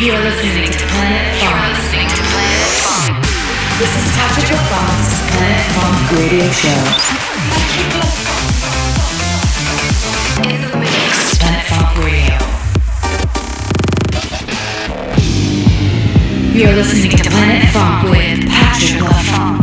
You're listening to Planet Funk. This is Funk's Planet Funk Radio Show. In the mix, Planet Funk Radio. You're listening to Planet Funk with Patric la Funk.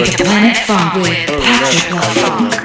You're listening But- to Planet Funk with Patrick love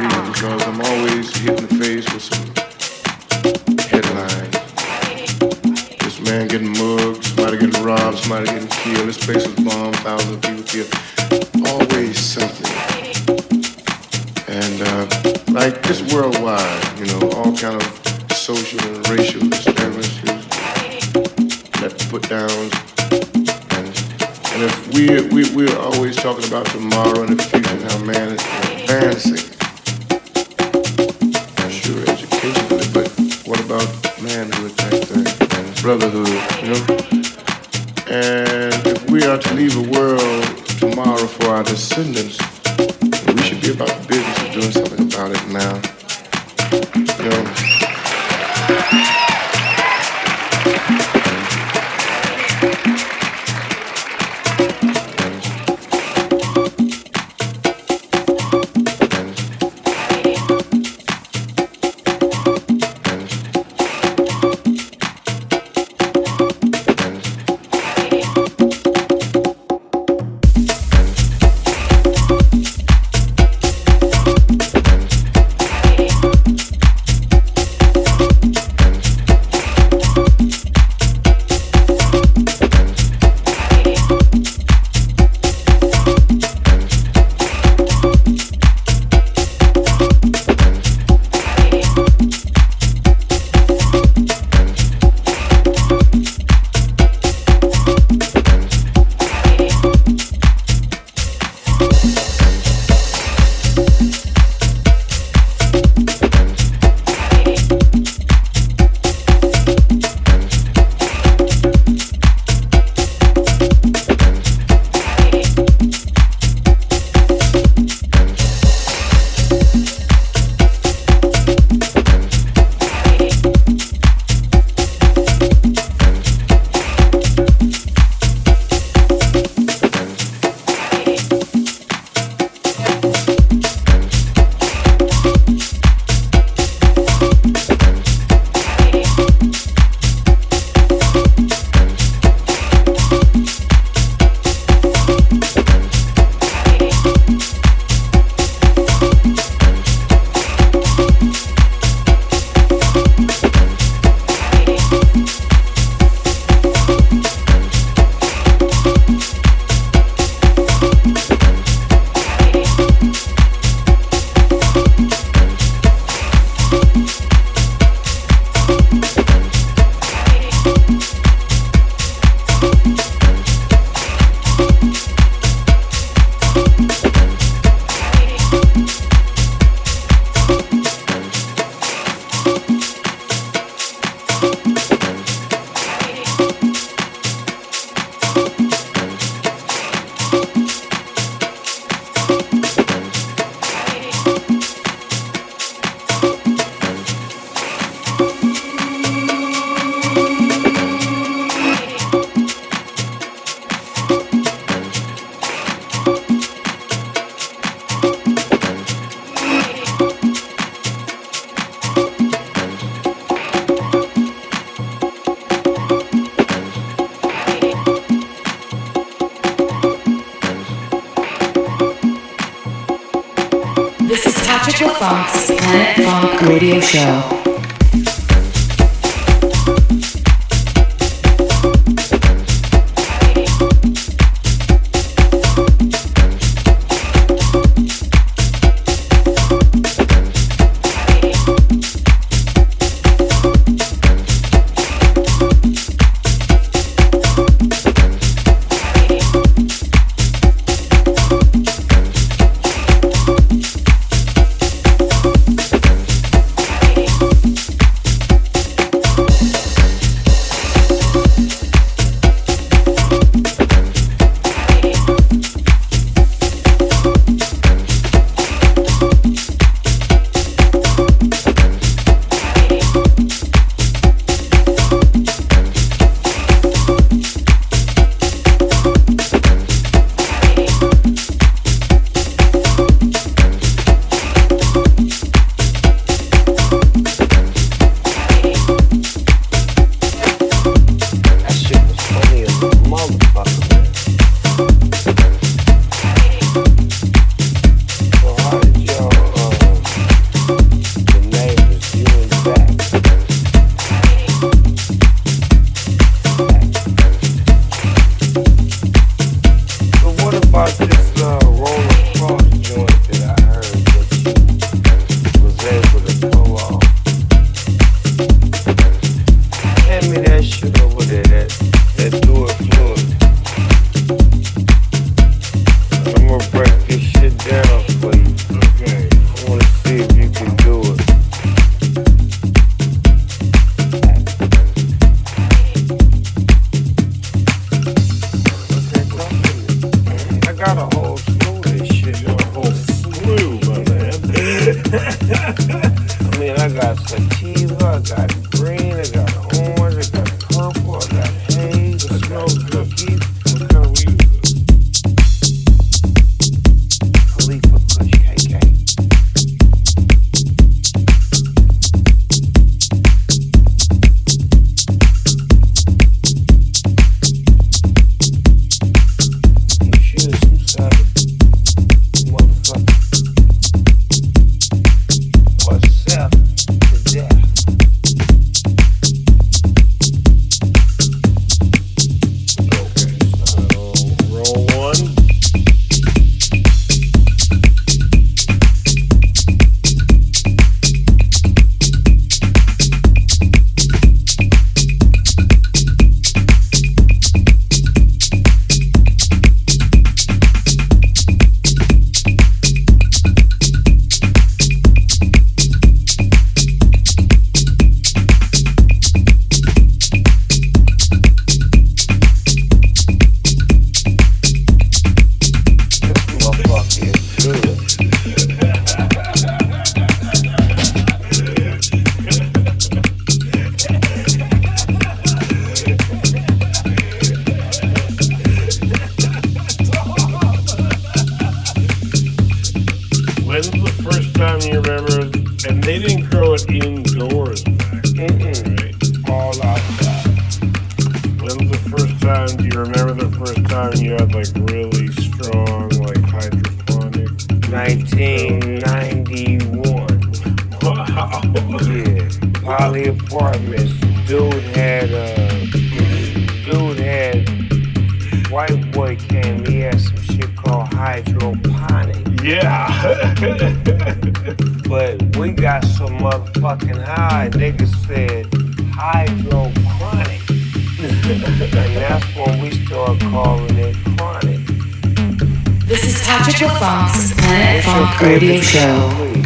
Show. first time you remember, and they didn't grow it indoors back right? All outside. When was the first time? Do you remember the first time you had like really strong like hydroponic? 1991. Wow. Yeah. Poly apartments. Dude had a dude had white boy came. He had some shit called hydro. Yeah. but we got so motherfucking high, niggas said hydrochronic. and that's when we start calling it chronic. This is Patrick Fox, Planet Funk Radio Show.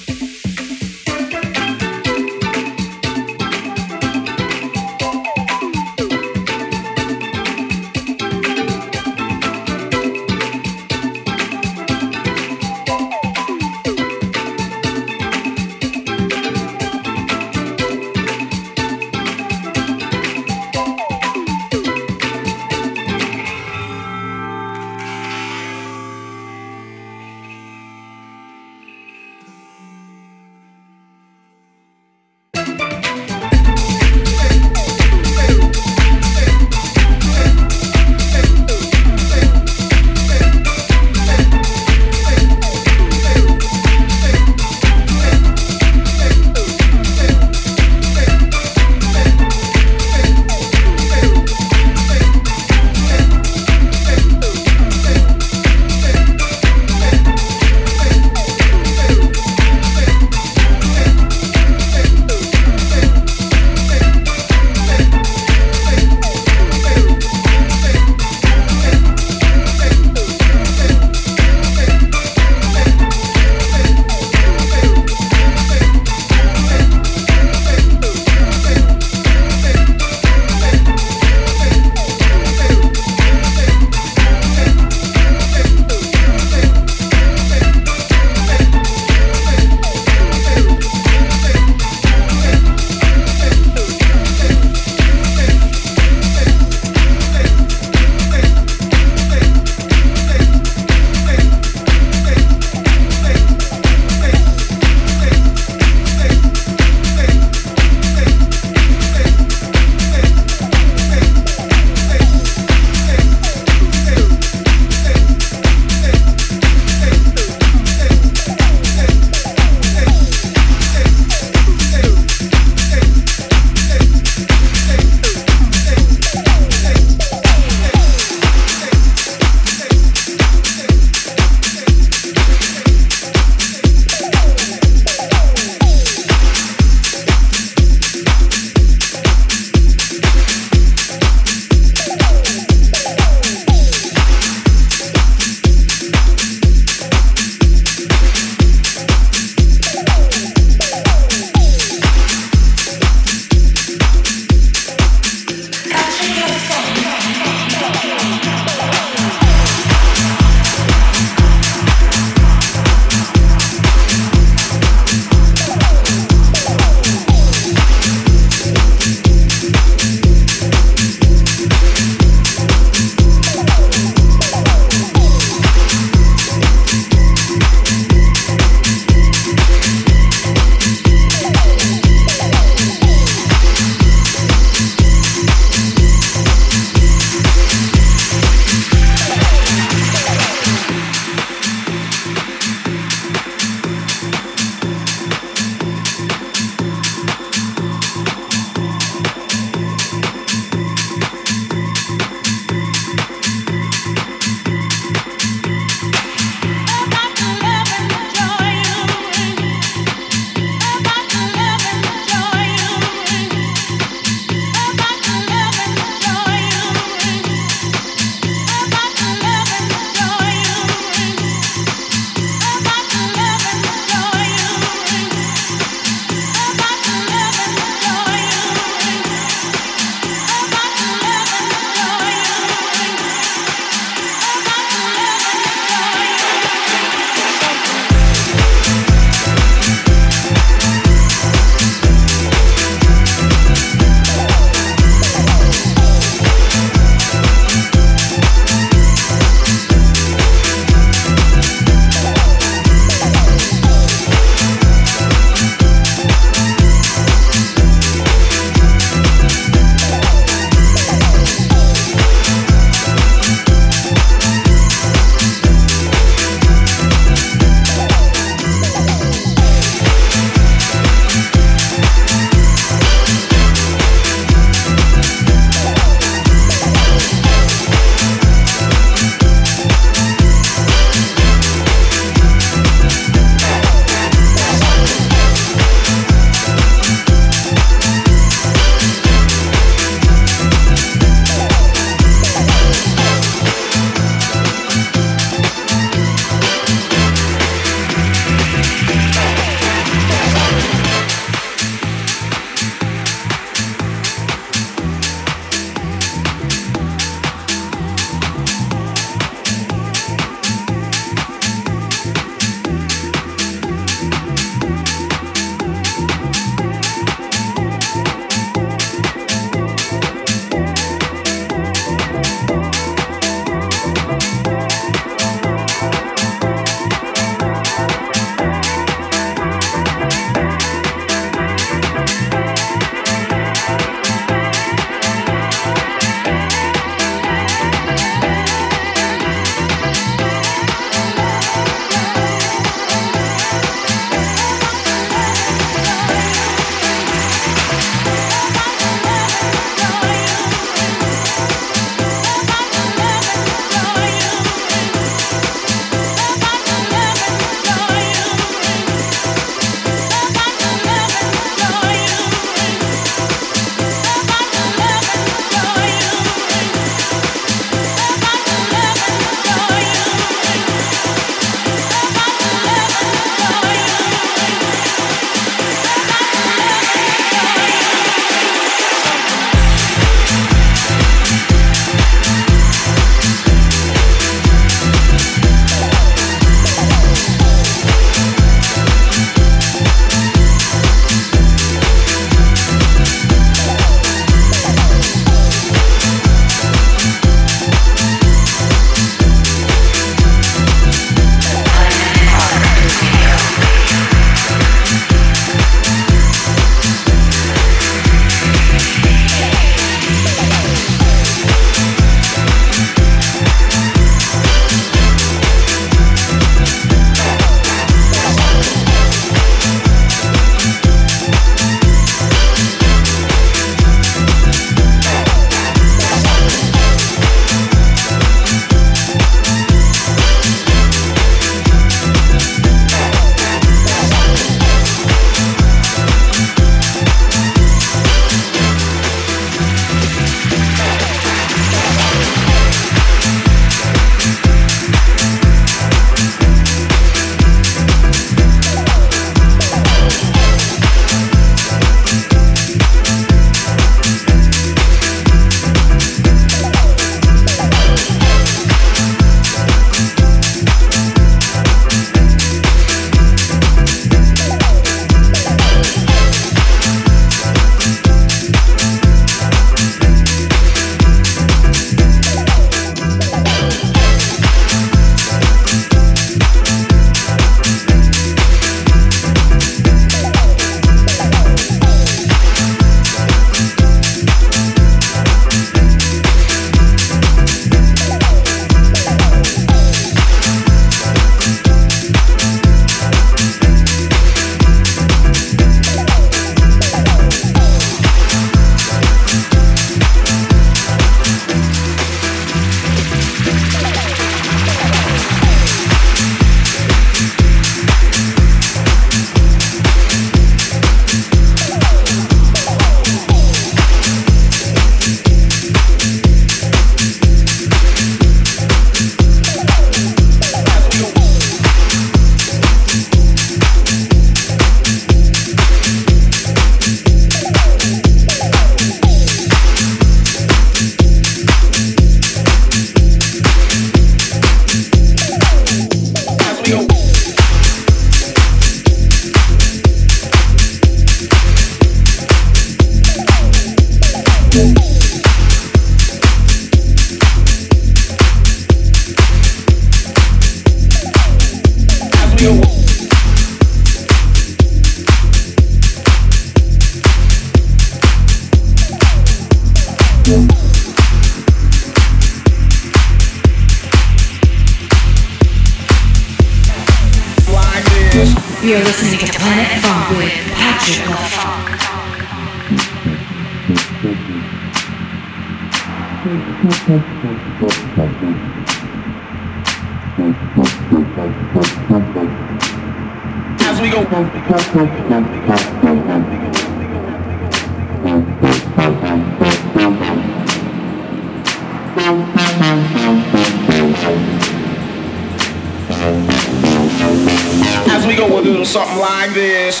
As we go. We go, we'll do something like. This,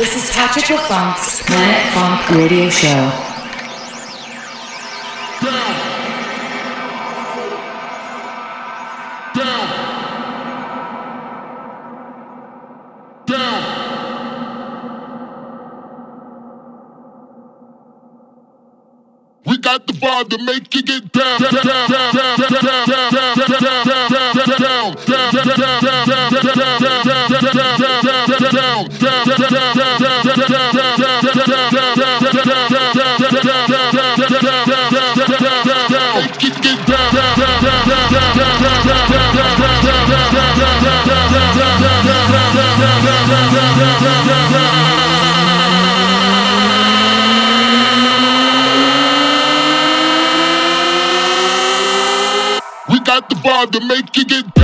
This is Patric Funk's Planet Funk Radio Show. Bar to make you get down, down, down, down, down, down, down, down, down, down, We got the bar to make you get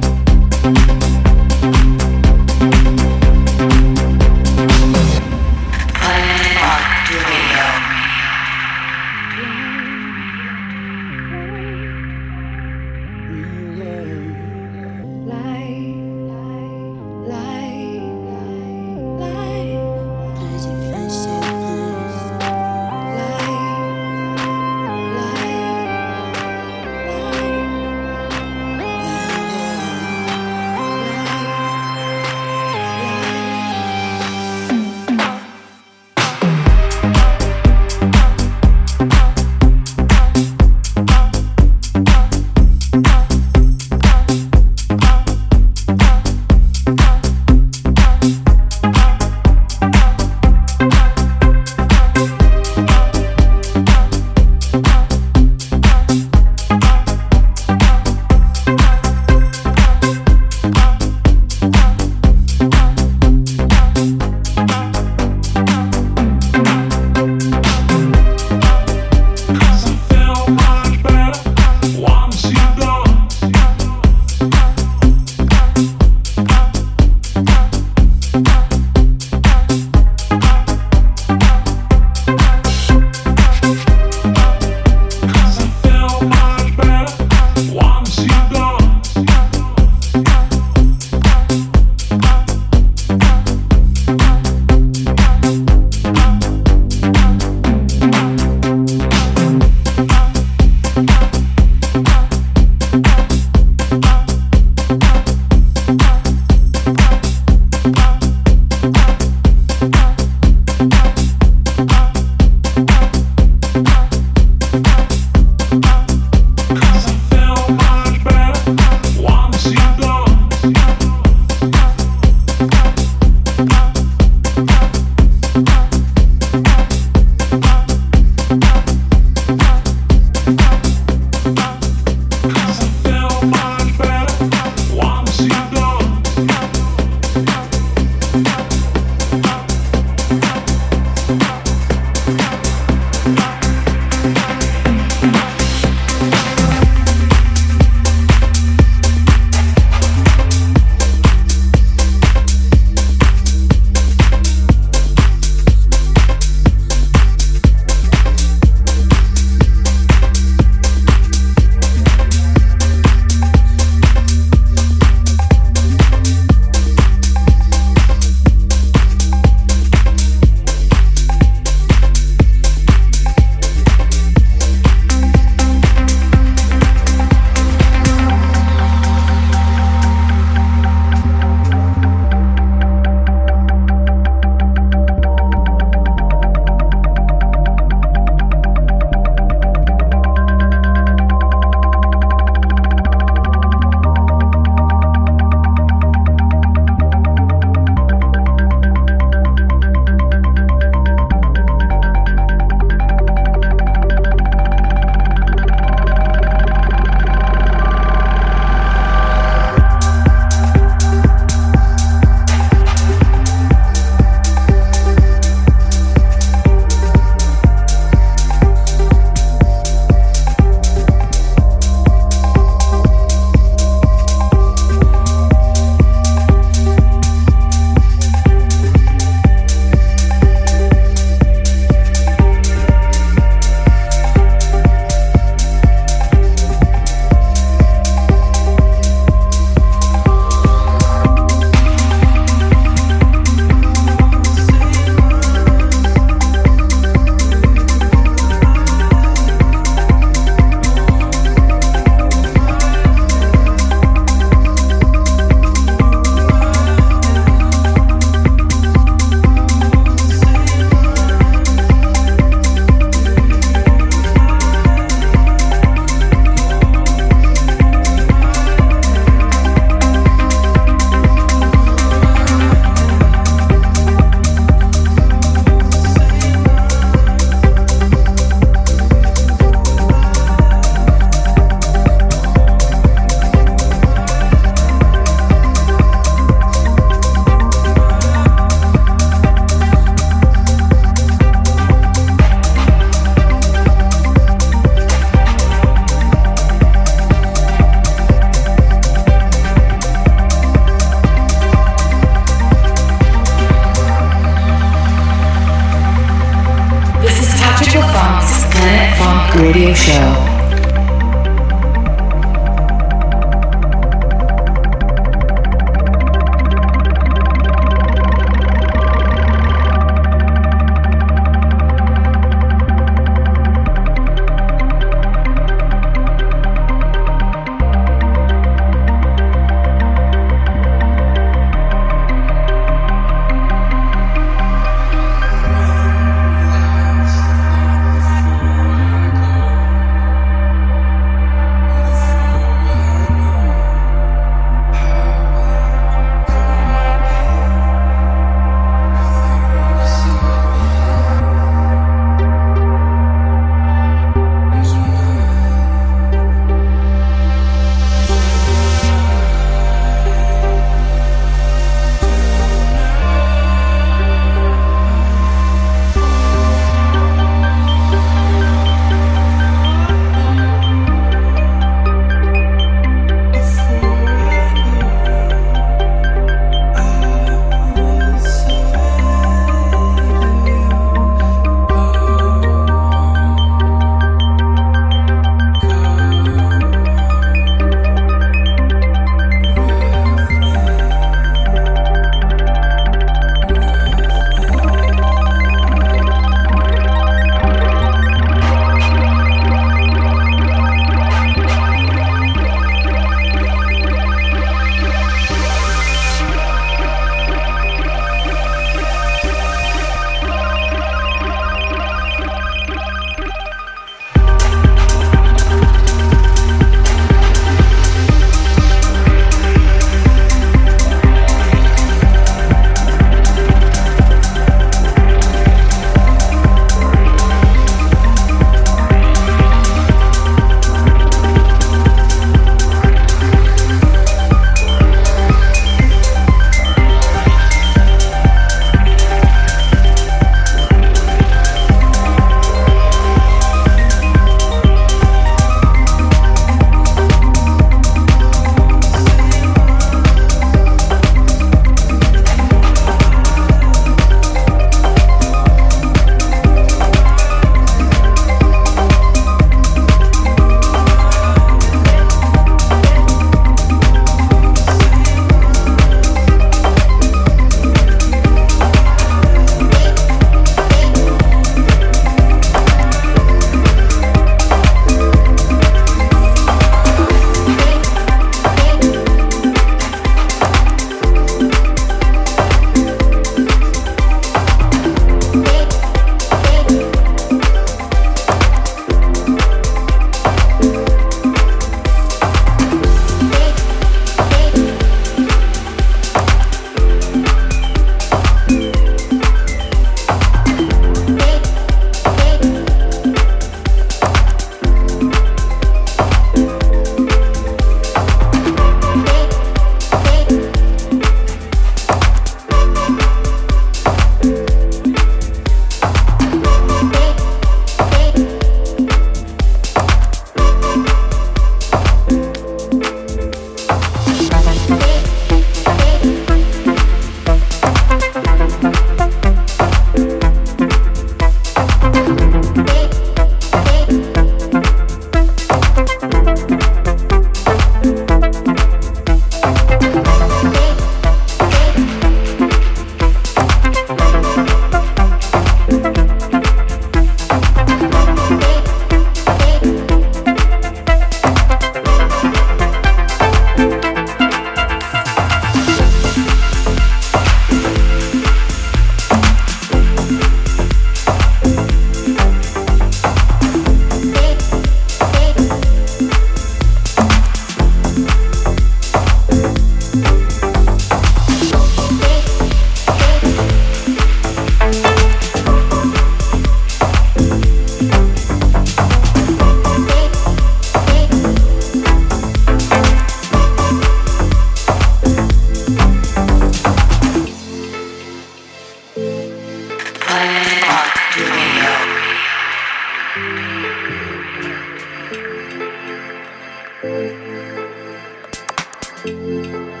Música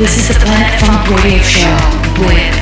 This is the Planet Funk Radio Show with